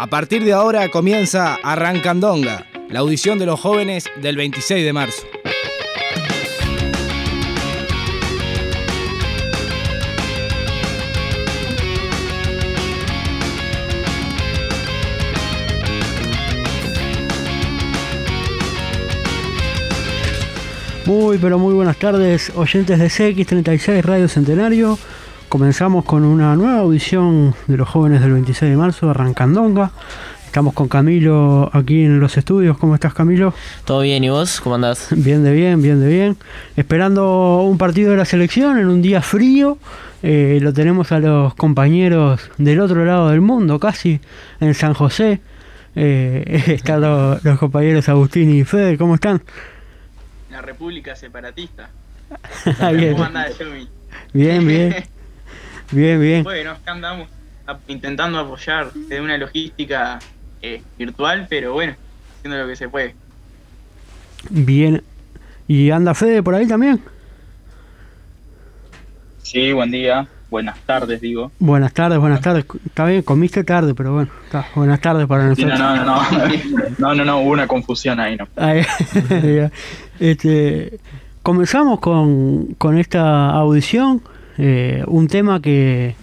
A partir de ahora comienza Arrancandonga, la audición de los jóvenes del 26 de marzo. Muy, pero muy buenas tardes, oyentes de CX36 Radio Centenario. Comenzamos con una nueva audición de los jóvenes del 26 de marzo, Arrancandonga. Estamos con Camilo aquí en los estudios. ¿Cómo estás, Camilo? Todo bien, ¿y vos? ¿Cómo andás? Bien de bien, bien de bien. Esperando un partido de la selección en un día frío. Eh, lo tenemos a los compañeros del otro lado del mundo, casi, en San José. Eh, están los, los compañeros Agustín y Fede. ¿Cómo están? La República Separatista. bien. ¿Cómo andás, Yumi? Bien, bien. Bien, bien. Bueno, acá andamos intentando apoyar de una logística eh, virtual, pero bueno, haciendo lo que se puede. Bien. ¿Y anda Fede por ahí también? Sí, buen día, buenas tardes, digo. Buenas tardes, buenas tardes. Está bien, comiste tarde, pero bueno, está. buenas tardes para Sí, nosotros. no, no, no, no, no, no, no, hubo una confusión ahí, ¿no? Este, comenzamos con, con esta audición, eh, un tema que,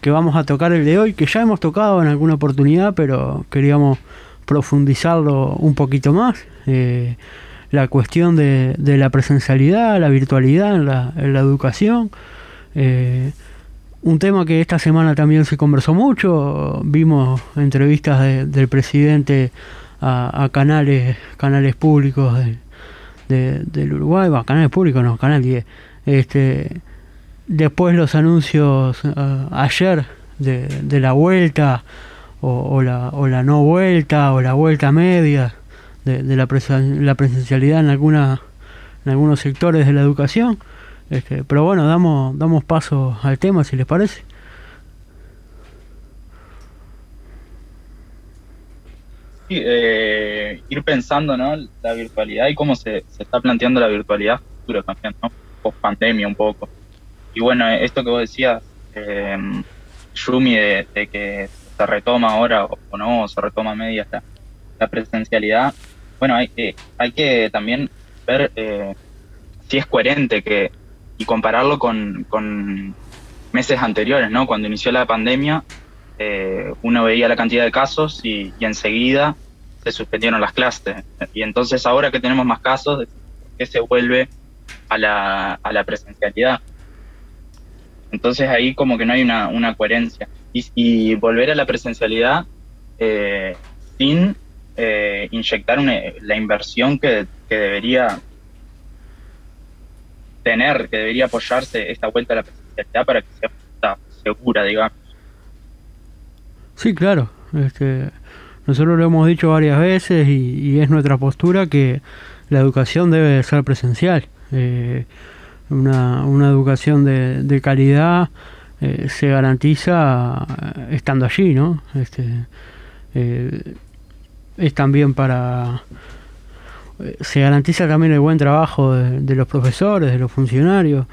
que vamos a tocar el de hoy, que ya hemos tocado en alguna oportunidad, pero queríamos profundizarlo un poquito más. eh, la cuestión de, de la presencialidad, la virtualidad en la, la educación. eh, un tema que esta semana también se conversó mucho, vimos entrevistas de- del presidente a, canales canales públicos de, de- del Uruguay, canales públicos no, Canal 10. Este, después los anuncios ah, ayer de, de la vuelta o, la, o la no vuelta o la vuelta media de, de la, presen- la presencialidad en, alguna, en algunos sectores de la educación. Este, pero bueno, damos, damos paso al tema si les parece. Eh, ir pensando, ¿no? La virtualidad y cómo se, se está planteando la virtualidad futuro también, ¿no? Post pandemia un poco. Y bueno, esto que vos decías, eh, Yumi, de, que se retoma ahora o, no, o se retoma a medias la, la presencialidad. Bueno, hay que, hay que también ver eh, si es coherente que y compararlo con, con meses anteriores, ¿no? Cuando inició la pandemia, eh, uno veía la cantidad de casos y, y enseguida se suspendieron las clases. Y entonces ahora que tenemos más casos, ¿por qué se vuelve a la, a la presencialidad? Entonces ahí como que no hay una, una coherencia. Y, volver a la presencialidad eh, sin eh, inyectar la inversión que, que debería tener, que debería apoyarse esta vuelta a la presencialidad para que sea segura, digamos. Sí, claro. Este, nosotros lo hemos dicho varias veces y, y es nuestra postura que la educación debe ser presencial. Eh, una, una educación de, de calidad eh, se garantiza eh, estando allí, ¿no? Este, eh, es también para... Se garantiza también el buen trabajo de, los profesores, de los funcionarios,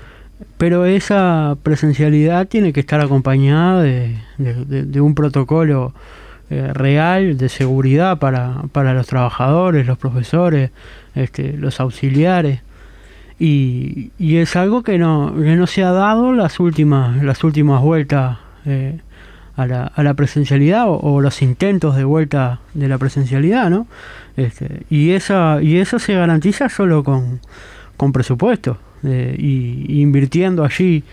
pero esa presencialidad tiene que estar acompañada de, de- un protocolo real de seguridad para, para los trabajadores, los profesores, este, los auxiliares. Y, y es algo que no, que no se ha dado las últimas, las últimas vueltas eh, a, la, a la presencialidad o, o los intentos de vuelta de la presencialidad, ¿no? Este, y, esa, y eso se garantiza solo con, con presupuesto eh, y, y invirtiendo allí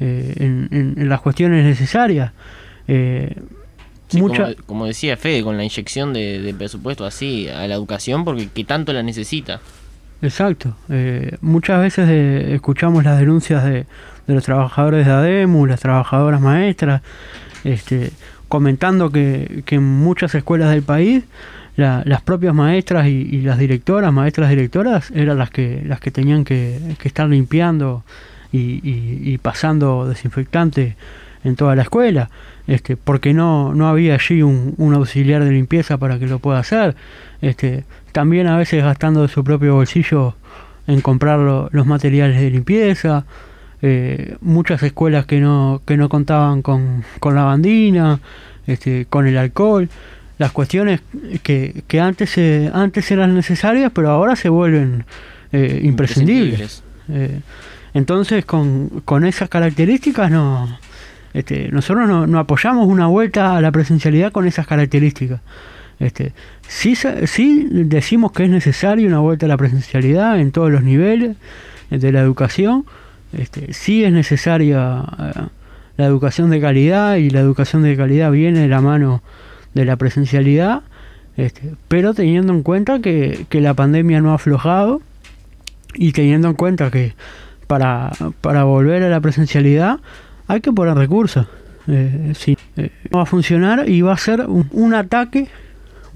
eh, en, en- en las cuestiones necesarias. Eh, Sí, mucha- como, como decía Fede, con la inyección de, de presupuesto así a la educación, porque que tanto la necesita. Exacto. Eh, muchas veces eh, escuchamos las denuncias de, de los trabajadores de ADEMU, las trabajadoras maestras, este, comentando que, que en muchas escuelas del país la- las propias maestras y, las directoras, maestras directoras, eran las que, las que tenían que, que estar limpiando y, y- y pasando desinfectante en toda la escuela, este, porque no, no había allí un auxiliar de limpieza para que lo pueda hacer. Este, también a veces gastando de su propio bolsillo en comprar lo- los materiales de limpieza. eh, muchas escuelas que no, que no contaban con, con lavandina, este, con el alcohol. las cuestiones que, que antes, eh, antes eran necesarias, pero ahora se vuelven eh, imprescindibles. Eh, entonces, con, con esas características, no, este, nosotros no, no, apoyamos una vuelta a la presencialidad con esas características. Este, sí, sí decimos que es necesaria una vuelta a la presencialidad en todos los niveles de la educación. Este, sí es necesaria la educación de calidad y la educación de calidad viene de la mano de la presencialidad, este, pero teniendo en cuenta que, la pandemia no ha aflojado y teniendo en cuenta que para, para volver a la presencialidad hay que poner recursos. Eh, si, eh, no va a funcionar y va a ser un, ataque,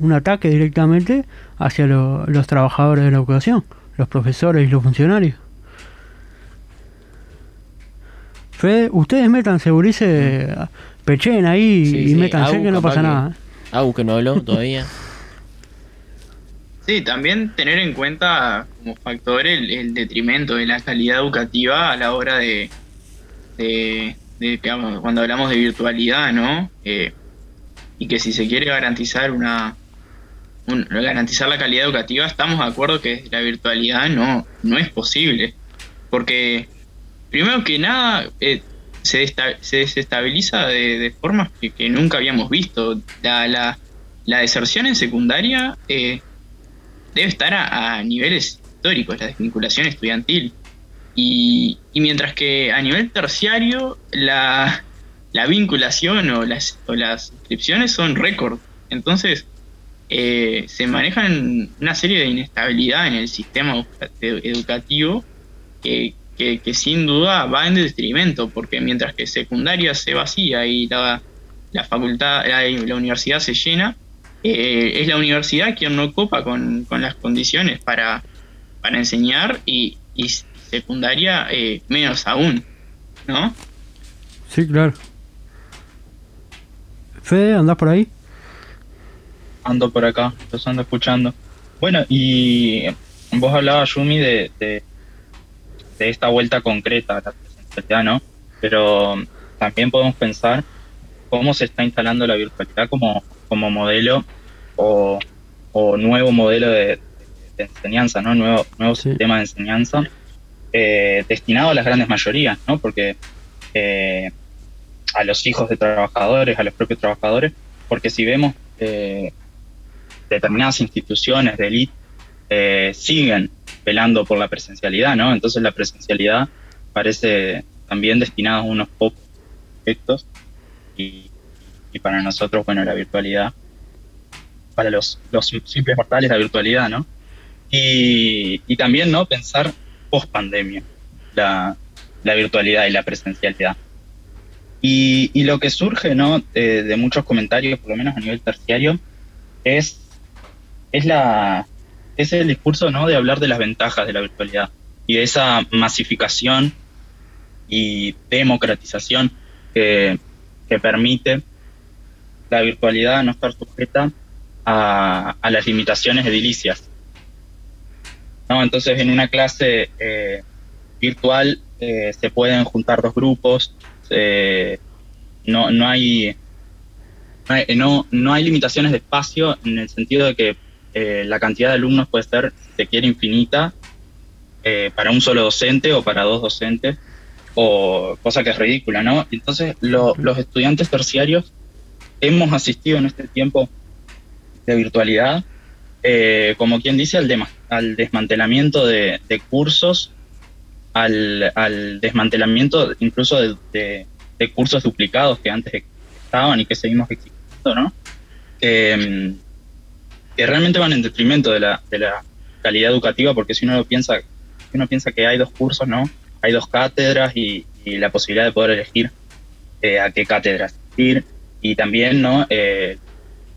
un ataque directamente hacia los trabajadores de la educación, los profesores y los funcionarios. Fede, ustedes metan segurice, pechen ahí y métanse que no pasa nada. Agus que no habló todavía. Sí, también tener en cuenta como factor el, detrimento de la calidad educativa a la hora de, de, cuando hablamos de virtualidad, ¿no? Eh, y que si se quiere garantizar una garantizar la calidad educativa, estamos de acuerdo que la virtualidad no, no es posible. Porque, primero que nada, eh, se, se desestabiliza de, formas que, nunca habíamos visto. La, la, deserción en secundaria eh, debe estar a, niveles históricos, la desvinculación estudiantil. Y, mientras que a nivel terciario la, la vinculación o las, o las inscripciones son récord. Entonces eh, se manejan una serie de inestabilidad en el sistema educativo que, que, sin duda va en detrimento, porque mientras que secundaria se vacía y la, la facultad, la, universidad se llena, eh, es la universidad quien no copa con, las condiciones para, para enseñar y, secundaria eh, menos aún, ¿no? Sí, claro. Fede, ¿andás por ahí? Ando por acá, los ando escuchando. Bueno, y vos hablabas, Yumi, de de esta vuelta concreta a la presencialidad, ¿no? Pero también podemos pensar cómo se está instalando la virtualidad como, como modelo o, nuevo modelo de, enseñanza, ¿no? Nuevo, nuevo sistema de enseñanza eh, destinado a las grandes mayorías, ¿no? Porque eh, a los hijos de trabajadores, a los propios trabajadores, porque si vemos eh, determinadas instituciones de élite siguen velando por la presencialidad, ¿no? Entonces la presencialidad parece también destinada a unos pocos efectos y, para nosotros, bueno, la virtualidad, para los, los simples mortales la virtualidad, ¿no? Y, y también, ¿no? Pensar post pandemia, la, la virtualidad y la presencialidad. Y, y, lo que surge ¿no? De, de, muchos comentarios, por lo menos a nivel terciario, es, es la, es el discurso ¿no? de hablar de las ventajas de la virtualidad y de esa masificación y democratización que, permite la virtualidad no estar sujeta a, las limitaciones edilicias. ¿No? Entonces, en una clase eh, virtual eh, se pueden juntar dos grupos, no, no, hay, no, no hay limitaciones de espacio en el sentido de que eh, la cantidad de alumnos puede ser, si se quiere, infinita eh, para un solo docente o para dos docentes, o cosa que es ridícula, ¿no? Entonces, los estudiantes terciarios hemos asistido en este tiempo de virtualidad, eh, como quien dice, al, al desmantelamiento de, cursos, al, desmantelamiento incluso de, cursos duplicados que antes estaban y que seguimos existiendo, ¿no? Que realmente van en detrimento de la, de la calidad educativa, porque si uno lo piensa, uno piensa que hay dos cursos, ¿no? Hay dos cátedras y, la posibilidad de poder elegir eh, a qué cátedra ir y también, ¿no? Eh,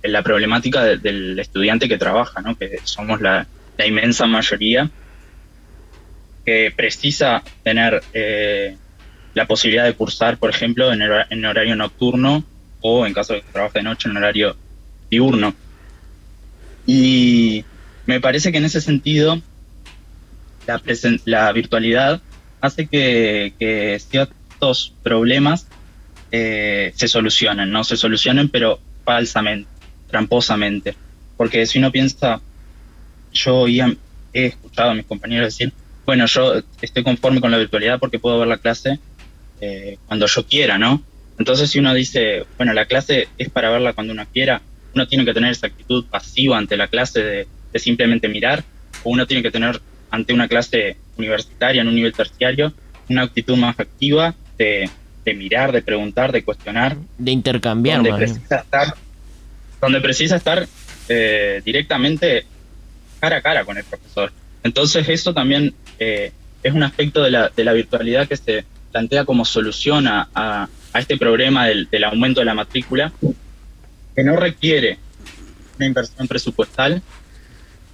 la problemática del estudiante que trabaja, ¿no? Que somos la, inmensa mayoría que precisa tener eh, la posibilidad de cursar, por ejemplo, en horario nocturno o en caso de que trabaje de noche en horario diurno. Y me parece que en ese sentido la, virtualidad hace que, ciertos problemas eh, se solucionen, no se solucionen, pero falsamente. tramposamente. Porque si uno piensa, yo he escuchado a mis compañeros decir, bueno, yo estoy conforme con la virtualidad porque puedo ver la clase eh, cuando yo quiera, ¿no? Entonces si uno dice, bueno, la clase es para verla cuando uno quiera, uno tiene que tener esa actitud pasiva ante la clase de, simplemente mirar, o uno tiene que tener ante una clase universitaria en un nivel terciario una actitud más activa de, mirar, de preguntar, de cuestionar. De intercambiar. Donde precisa estar, donde precisa estar eh, directamente cara a cara con el profesor. Entonces eso también eh, es un aspecto de la, de la virtualidad que se plantea como solución a, a, este problema del, del, aumento de la matrícula, que no requiere una inversión presupuestal,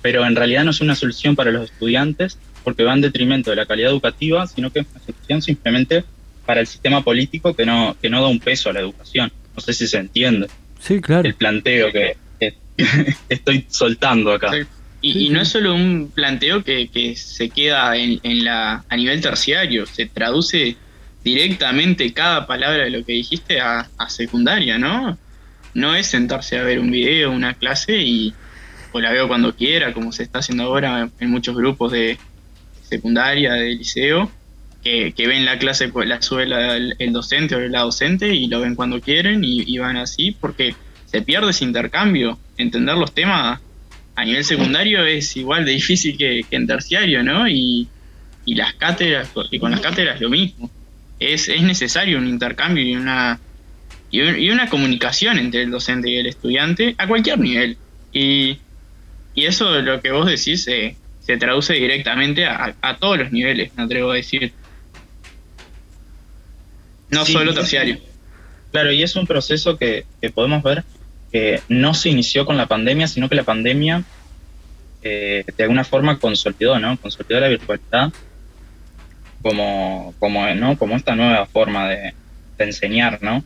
pero en realidad no es una solución para los estudiantes porque va en detrimento de la calidad educativa, sino que es una solución simplemente para el sistema político que no, que no da un peso a la educación. No sé si se entiende. Sí, claro. El planteo que, estoy soltando acá. Y, no es solo un planteo que, que se queda en, en, la, a nivel terciario, se traduce directamente cada palabra de lo que dijiste a, secundaria, ¿no? No es sentarse a ver un video, una clase y o la veo cuando quiera, como se está haciendo ahora en muchos grupos de secundaria, de liceo, que, ven la clase, pues, la sube el, docente o la docente y lo ven cuando quieren y, van así, porque se pierde ese intercambio. Entender los temas a nivel secundario es igual de difícil que, en terciario, ¿no? Y, y las cátedras, y con las cátedras lo mismo es, es necesario un intercambio y una, y, una comunicación entre el docente y el estudiante a cualquier nivel. Y, y eso lo que vos decís se se traduce directamente a, todos los niveles, me atrevo a decir. No solo terciario. Claro, y es un proceso que, podemos ver que no se inició con la pandemia, sino que la pandemia eh, de alguna forma consolidó, ¿no? Consolidó la virtualidad como, como, ¿no? como esta nueva forma de, enseñar, ¿no?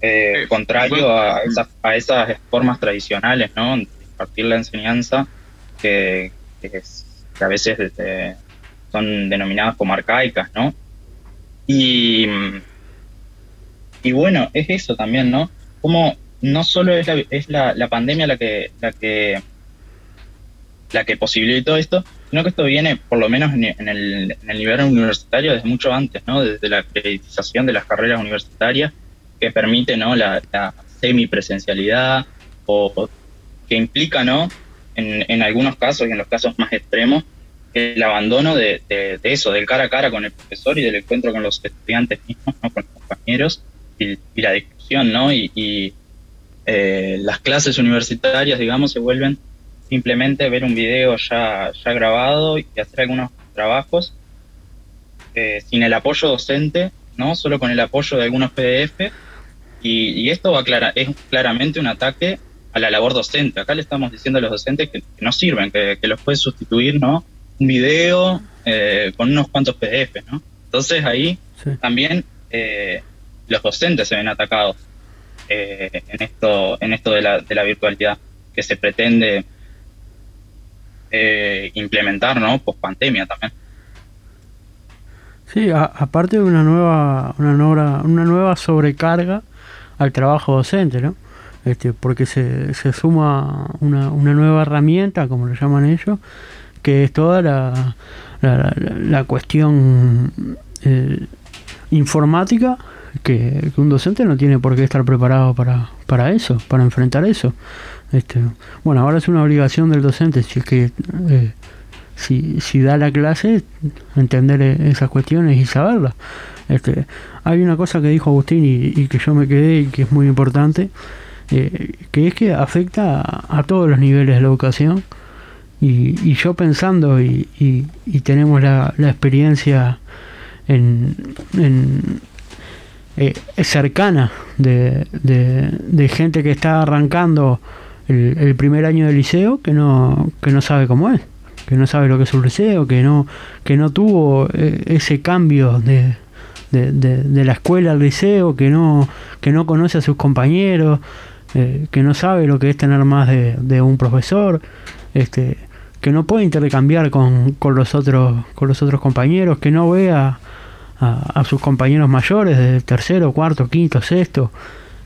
Eh, contrario a esas, a esas formas tradicionales, ¿no? De impartir la enseñanza que, que, que a veces este, son denominadas como arcaicas, ¿no? Y, y bueno, es eso también, ¿no? Como no solo es la, es la, la pandemia la que, la que la que posibilitó esto, sino que esto viene, por lo menos en, el, en el nivel universitario, desde mucho antes, ¿no? Desde la acreditación de las carreras universitarias, que permite, ¿no? La, la semipresencialidad, o, que implica, ¿no? En, algunos casos y en los casos más extremos, el abandono de, de, eso, del cara a cara con el profesor y del encuentro con los estudiantes mismos, con los compañeros y, la discusión, ¿no? Y, eh, las clases universitarias, digamos, se vuelven simplemente ver un video ya, ya grabado y hacer algunos trabajos eh, sin el apoyo docente, ¿no? Solo con el apoyo de algunos PDF. Y, esto va clara, es claramente un ataque a la labor docente. Acá le estamos diciendo a los docentes que, no sirven, que, que los puede sustituir, ¿no? un video eh, con unos cuantos PDF, ¿no? Entonces ahí también eh, los docentes se ven atacados eh, en esto, en esto de la, de la virtualidad que se pretende implementar, ¿no? Post pandemia también. Sí, aparte de una nueva, una nueva, una nueva sobrecarga al trabajo docente, ¿no? Este, porque se, se suma una, una nueva herramienta, como lo llaman ellos, que es toda la, la, cuestión eh, informática que, un docente no tiene por qué estar preparado para, para eso, para enfrentar eso. Este, bueno, ahora es una obligación del docente, si es que eh, si, si da la clase, entender esas cuestiones y saberlas. Este, hay una cosa que dijo Agustín y, que yo me quedé y que es muy importante, eh, que es que afecta a todos los niveles de la educación y, yo pensando, y, y, tenemos la, experiencia en, eh, cercana de, gente que está arrancando el, primer año de liceo que no, que no sabe cómo es, que no sabe lo que es un liceo, que no, que no tuvo eh, ese cambio de, de, de, la escuela al liceo, que no, que no conoce a sus compañeros, eh, que no sabe lo que es tener más de, de un profesor. Este, que no puede intercambiar con, con, los otros con los otros compañeros, que no vea a, sus compañeros mayores de tercero, cuarto, quinto, sexto,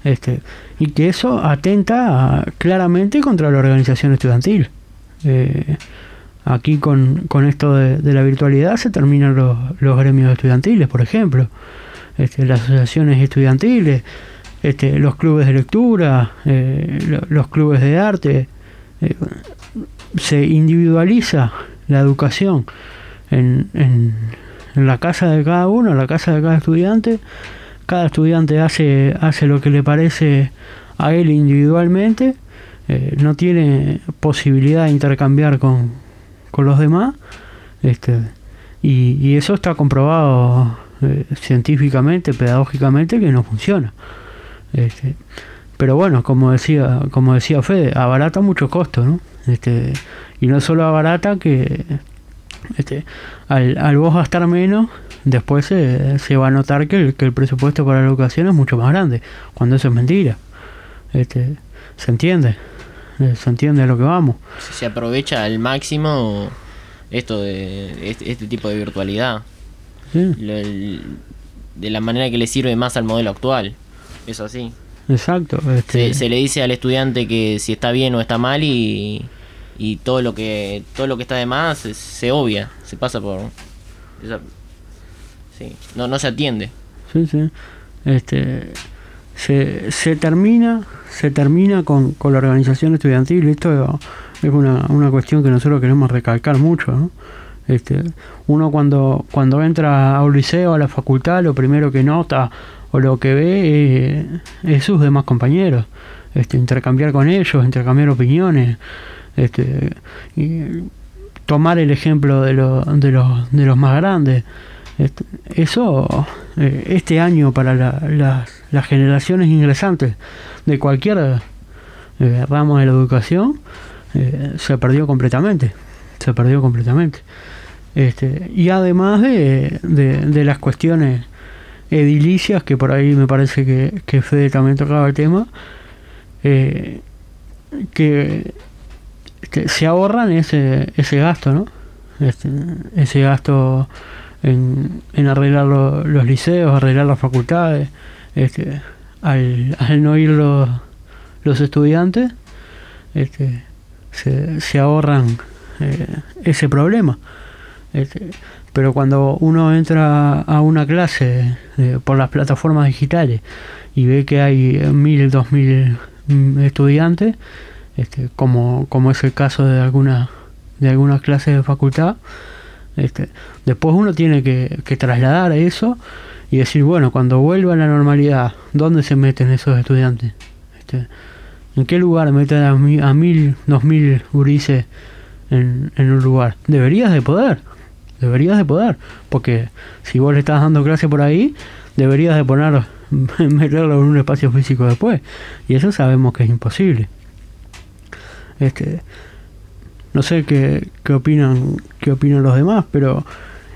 Este, y que eso atenta claramente contra la organización estudiantil. Eh, aquí con, con esto de, la virtualidad se terminan los, los gremios estudiantiles, por ejemplo, este, las asociaciones estudiantiles, este, los clubes de lectura, eh, los clubes de arte. Eh, se individualiza la educación en, en, en la casa de cada uno, en la casa de cada estudiante cada estudiante hace, hace lo que le parece a él individualmente, eh, no tiene posibilidad de intercambiar con, con los demás, este, y, eso está comprobado eh, científicamente, pedagógicamente, que no funciona. Este, pero bueno, como decía, como decía Fede, abarata mucho costo, ¿no? Este, y no solo abarata que este, al, al vos gastar menos, después se, va a notar que el, que el presupuesto para la educación es mucho más grande, cuando eso es mentira. Este, se entiende, se entiende lo que vamos. Se aprovecha al máximo esto de este, este tipo de virtualidad. de la manera que le sirve más al modelo actual. Es así. Exacto. Este... Se, le dice al estudiante que si está bien o está mal y, y todo lo que todo lo que está de más se, se obvia, se pasa por no, no se atiende. Sí, sí. Este, se, se termina se termina con, con la organización estudiantil. Esto es una, una cuestión que nosotros queremos recalcar mucho. Este, uno cuando, cuando entra a un liceo, a la facultad, lo primero que nota o lo que ve es, sus demás compañeros. Este, intercambiar con ellos, intercambiar opiniones. Este, y tomar el ejemplo de, lo, de, los, de los más grandes. Eso, eh, este año para las generaciones ingresantes de cualquier eh, ramo de la educación, eh, se perdió completamente. Se perdió completamente. Este, y además de, de, las cuestiones edilicias, que por ahí me parece que, que Fede también tocaba el tema, que, se ahorran ese, ese gasto, ¿no? Este, ese gasto en, arreglar los liceos, arreglar las facultades, este, al, no ir los, estudiantes, este, se, se ahorran eh, ese problema. Este, pero cuando uno entra a una clase eh, por las plataformas digitales y ve que hay mil, dos mil mm, estudiantes, este, como, como es el caso de alguna de algunas clases de facultad, este, después uno tiene que, trasladar eso y decir, bueno, cuando vuelva a la normalidad, ¿dónde se meten esos estudiantes? Este, ¿En qué lugar meten a, mil, dos mil gurises en, un lugar? Deberías de poder, deberías de poder, porque si vos le estás dando clase por ahí, deberías de poner, meterlo en un espacio físico después, y eso sabemos que es imposible. Este, no sé qué, qué opinan qué opinan los demás, pero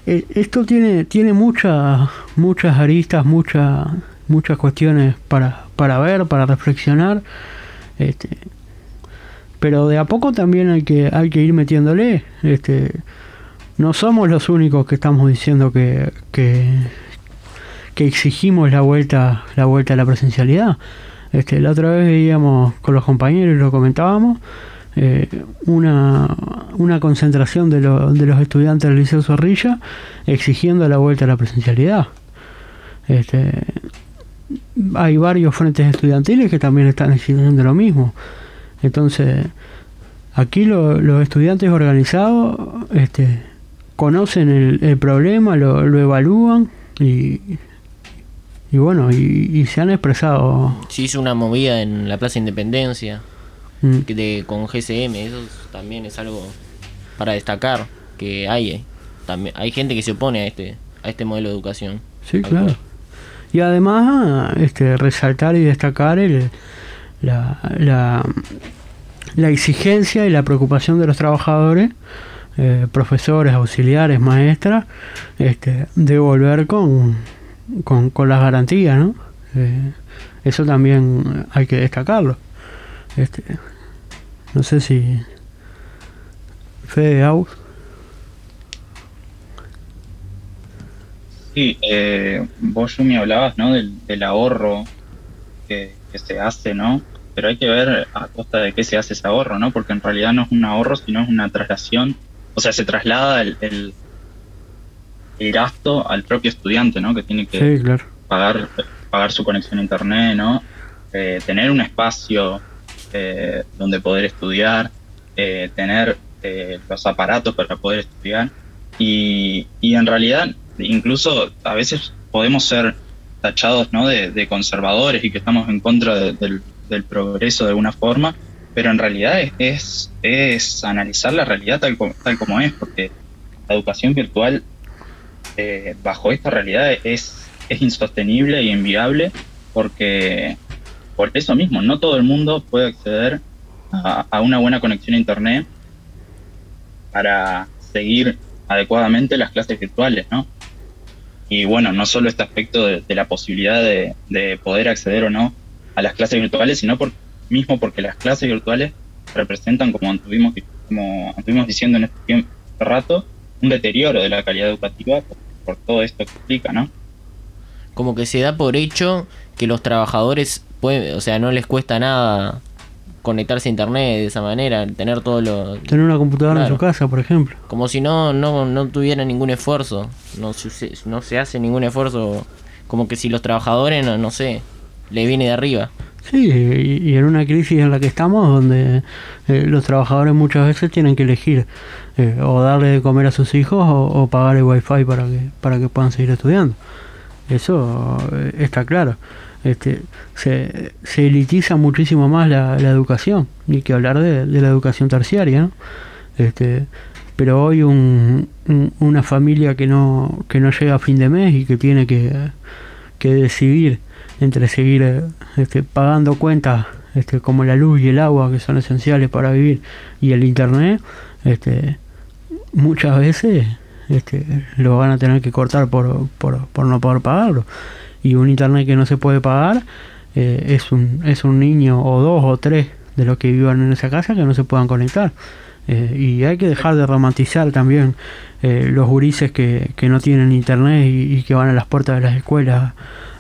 eh, esto tiene tiene muchas muchas aristas, muchas muchas cuestiones para para ver, para reflexionar. Este, pero de a poco también hay que hay que ir metiéndole este no somos los únicos que estamos diciendo que, que, que exigimos la vuelta la vuelta a la presencialidad este la otra vez veíamos con los compañeros y lo comentábamos eh, una, una concentración de, de, los estudiantes del Liceo Zorrilla exigiendo la vuelta a la presencialidad. Este, hay varios frentes estudiantiles que también están exigiendo lo mismo. Entonces, aquí los estudiantes organizados este, conocen el, problema, lo, evalúan y, y bueno, y, y, se han expresado. Se hizo una movida en la Plaza Independencia. Mm. de, con GCM, eso también es algo para destacar que hay eh, también hay gente que se opone a este a este modelo de educación. Sí, claro. Y además este resaltar y destacar el, la, la, la exigencia y la preocupación de los trabajadores eh, profesores, auxiliares, maestras, este, de volver con, con, con las garantías, ¿no? Eh, eso también hay que destacarlo. Este, no sé si. Fede Aus. Sí, eh, vos, me hablabas ¿no? del, ahorro que, se hace, ¿no? Pero hay que ver a costa de qué se hace ese ahorro, ¿no? Porque en realidad no es un ahorro, sino es una traslación, o sea, se traslada el, el, gasto al propio estudiante, ¿no? Que tiene que pagar, pagar su conexión a internet, ¿no? Eh, tener un espacio eh, donde poder estudiar, eh, tener los aparatos para poder estudiar y, y en realidad incluso a veces podemos ser tachados ¿no? de, conservadores y que estamos en contra del, progreso de alguna forma, pero en realidad es, es, analizar la realidad tal, tal como es, porque la educación virtual eh, bajo esta realidad es, es insostenible y inviable porque por eso mismo no todo el mundo puede acceder a, una buena conexión a internet para seguir adecuadamente las clases virtuales, ¿no? Y bueno, no solo este aspecto de, la posibilidad de, poder acceder o no a las clases virtuales, sino por, mismo porque las clases virtuales representan, como estuvimos, como estuvimos diciendo en este tiempo, rato, un deterioro de la calidad educativa por, todo esto que explica, ¿no? Como que se da por hecho que los trabajadores pueden, o sea, no les cuesta nada conectarse a internet de esa manera, tener todo lo... Tener una computadora en su casa, por ejemplo. Como si no, no, no tuviera ningún esfuerzo, no, no se hace ningún esfuerzo, como que si los trabajadores, no, no sé, le viene de arriba. Sí, y, en una crisis en la que estamos, donde eh, los trabajadores muchas veces tienen que elegir eh, o darle de comer a sus hijos o, pagar el wifi para que, para que puedan seguir estudiando. Eso eh, está claro este, se, elitiza muchísimo más la, educación, ni que hablar de, la educación terciaria, Este, pero hoy un, una familia que no, que no llega a fin de mes y que tiene que, que decidir entre seguir este, pagando cuentas este, como la luz y el agua que son esenciales para vivir y el internet, este, muchas veces este, lo van a tener que cortar por, por, por no poder pagarlo y un internet que no se puede pagar eh, es, un, es un niño o dos o tres de los que vivan en esa casa que no se puedan conectar. Eh, y hay que dejar de romantizar también eh, los gurises que, que, no tienen internet y, que van a las puertas de las escuelas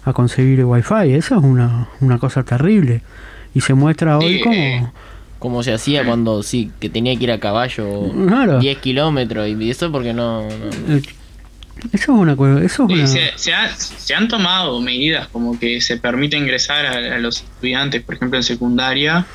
a conseguir el wifi. Eso es una, una cosa terrible. Y se muestra hoy como... Como se hacía cuando sí, que tenía que ir a caballo 10 kilómetros y eso porque no eso es una eso Se, han tomado medidas como que se permite ingresar a, los estudiantes, por ejemplo en secundaria,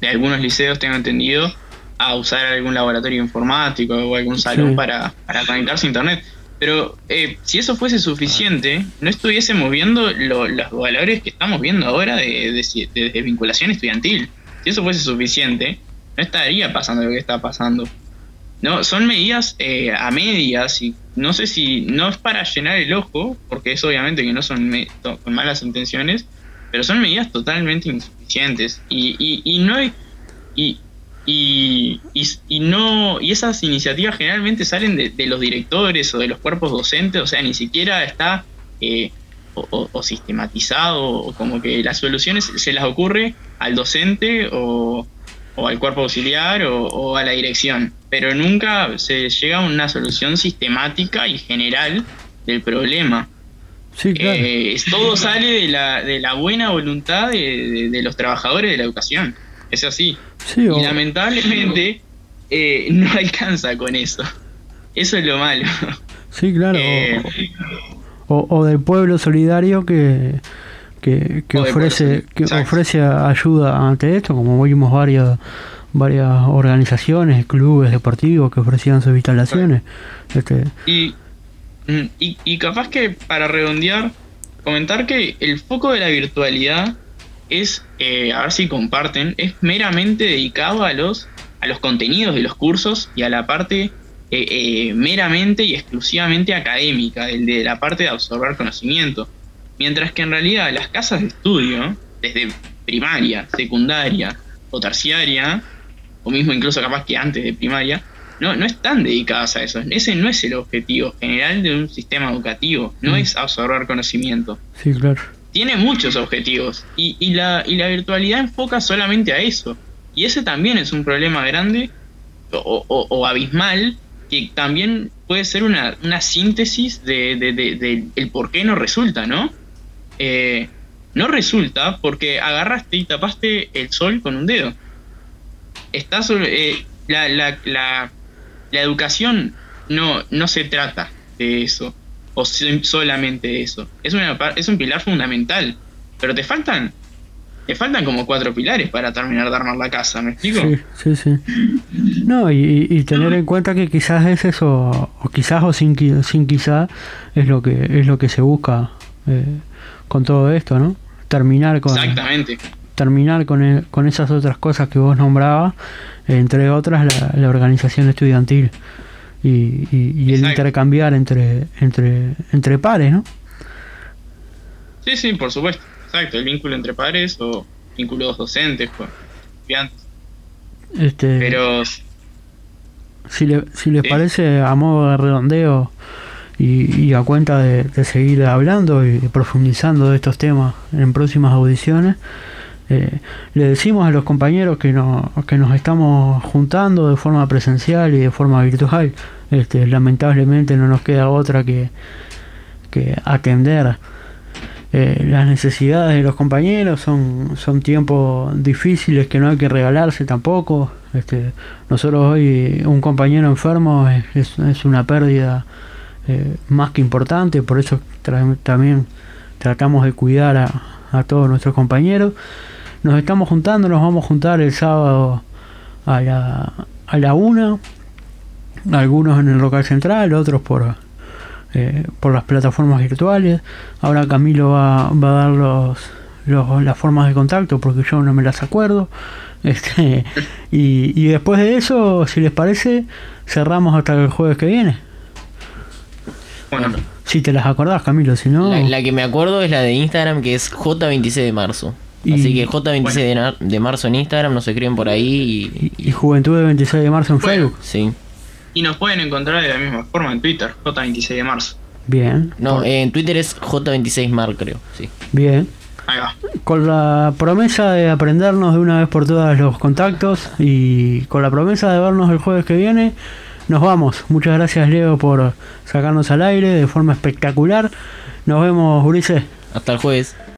de algunos liceos tengo entendido, a usar algún laboratorio informático o algún salón para, para conectarse a internet. Pero eh, si eso fuese suficiente, no estuviésemos viendo los valores que estamos viendo ahora de, de, de, vinculación estudiantil. Si eso fuese suficiente, no estaría pasando lo que está pasando. No, son medidas eh, a medias y no sé si no es para llenar el ojo, porque es obviamente que no son con malas intenciones, pero son medidas totalmente insuficientes. Y, y, y no hay, y, y, no y esas iniciativas generalmente salen de, los directores o de los cuerpos docentes, o sea, ni siquiera está eh, o, sistematizado o como que las soluciones se las ocurre al docente o, o al cuerpo auxiliar o, a la dirección, pero nunca se llega a una solución sistemática y general del problema. Sí, claro. Eh, todo sale de la, de la buena voluntad de, los trabajadores de la educación. Es así. Y lamentablemente eh, no alcanza con eso. Eso es lo malo. Sí, claro. Eh, o, del pueblo solidario que, que, ofrece que ofrece ayuda ante esto, como vimos varias varias organizaciones, clubes deportivos que ofrecían sus instalaciones. Este... Mm, y, y, capaz que para redondear, comentar que el foco de la virtualidad es, eh, a ver si comparten, es meramente dedicado a los, a los contenidos de los cursos y a la parte eh, eh, meramente y exclusivamente académica, el de la parte de absorber conocimiento. Mientras que en realidad las casas de estudio, desde primaria, secundaria o terciaria, o mismo incluso capaz que antes de primaria, no, no están dedicadas a eso. Ese no es el objetivo general de un sistema educativo, no mm. es absorber conocimiento. Sí, claro. Tiene muchos objetivos y, y, la, y la virtualidad enfoca solamente a eso. Y ese también es un problema grande o, o, abismal que también puede ser una, una síntesis de, de, de, de, el por qué no resulta, ¿no? Eh, no resulta porque agarraste y tapaste el sol con un dedo. Estás eh, la, la, la, educación no, no se trata de eso, o solamente de eso. Es, una, es un pilar fundamental, pero te faltan te faltan como cuatro pilares para terminar de armar la casa, ¿me explico? Sí, sí, sí. No, y, tener en cuenta que quizás es eso, o quizás o sin, sin quizás, es lo que, es lo que se busca eh, con todo esto, ¿no? Terminar con... Exactamente. Terminar con, e, con esas otras cosas que vos nombrabas, entre otras la, organización estudiantil y, y, el intercambiar entre, entre, entre pares, ¿no? Sí, sí, por supuesto. Exacto, el vínculo entre pares o vínculos docentes con estudiantes. Este, Pero. Si, le, si les parece, a modo de redondeo y, a cuenta de, seguir hablando y profundizando de estos temas en próximas audiciones, eh, le decimos a los compañeros que, no, que nos estamos juntando de forma presencial y de forma virtual. Este, lamentablemente no nos queda otra que, que atender eh, las necesidades de los compañeros son, son tiempos difíciles que no hay que regalarse tampoco. Este, nosotros hoy un compañero enfermo es, es una pérdida eh, más que importante, por eso también tratamos de cuidar a, todos nuestros compañeros. Nos estamos juntando, nos vamos a juntar el sábado a la, a la una, algunos en el local central, otros por, eh, por las plataformas virtuales. Ahora Camilo va, va a dar los, las formas de contacto porque yo no me las acuerdo. Este, y después de eso, si les parece, cerramos hasta el jueves que viene. Bueno. Si te las acordás, Camilo, si no... La, que me acuerdo es la de Instagram, que es J26 de marzo. Así que J26 de, marzo en Instagram, no se escriben por ahí. Y, Juventud de 26 de marzo en Facebook. Sí. Y nos pueden encontrar de la misma forma en Twitter, J26 de marzo. Bien. No, en Twitter es J26mar, creo. Sí. Bien. Ahí va. Con la promesa de aprendernos de una vez por todas los contactos y con la promesa de vernos el jueves que viene, nos vamos. Muchas gracias, Leo, por sacarnos al aire de forma espectacular. Nos vemos, Ulises. Hasta el jueves.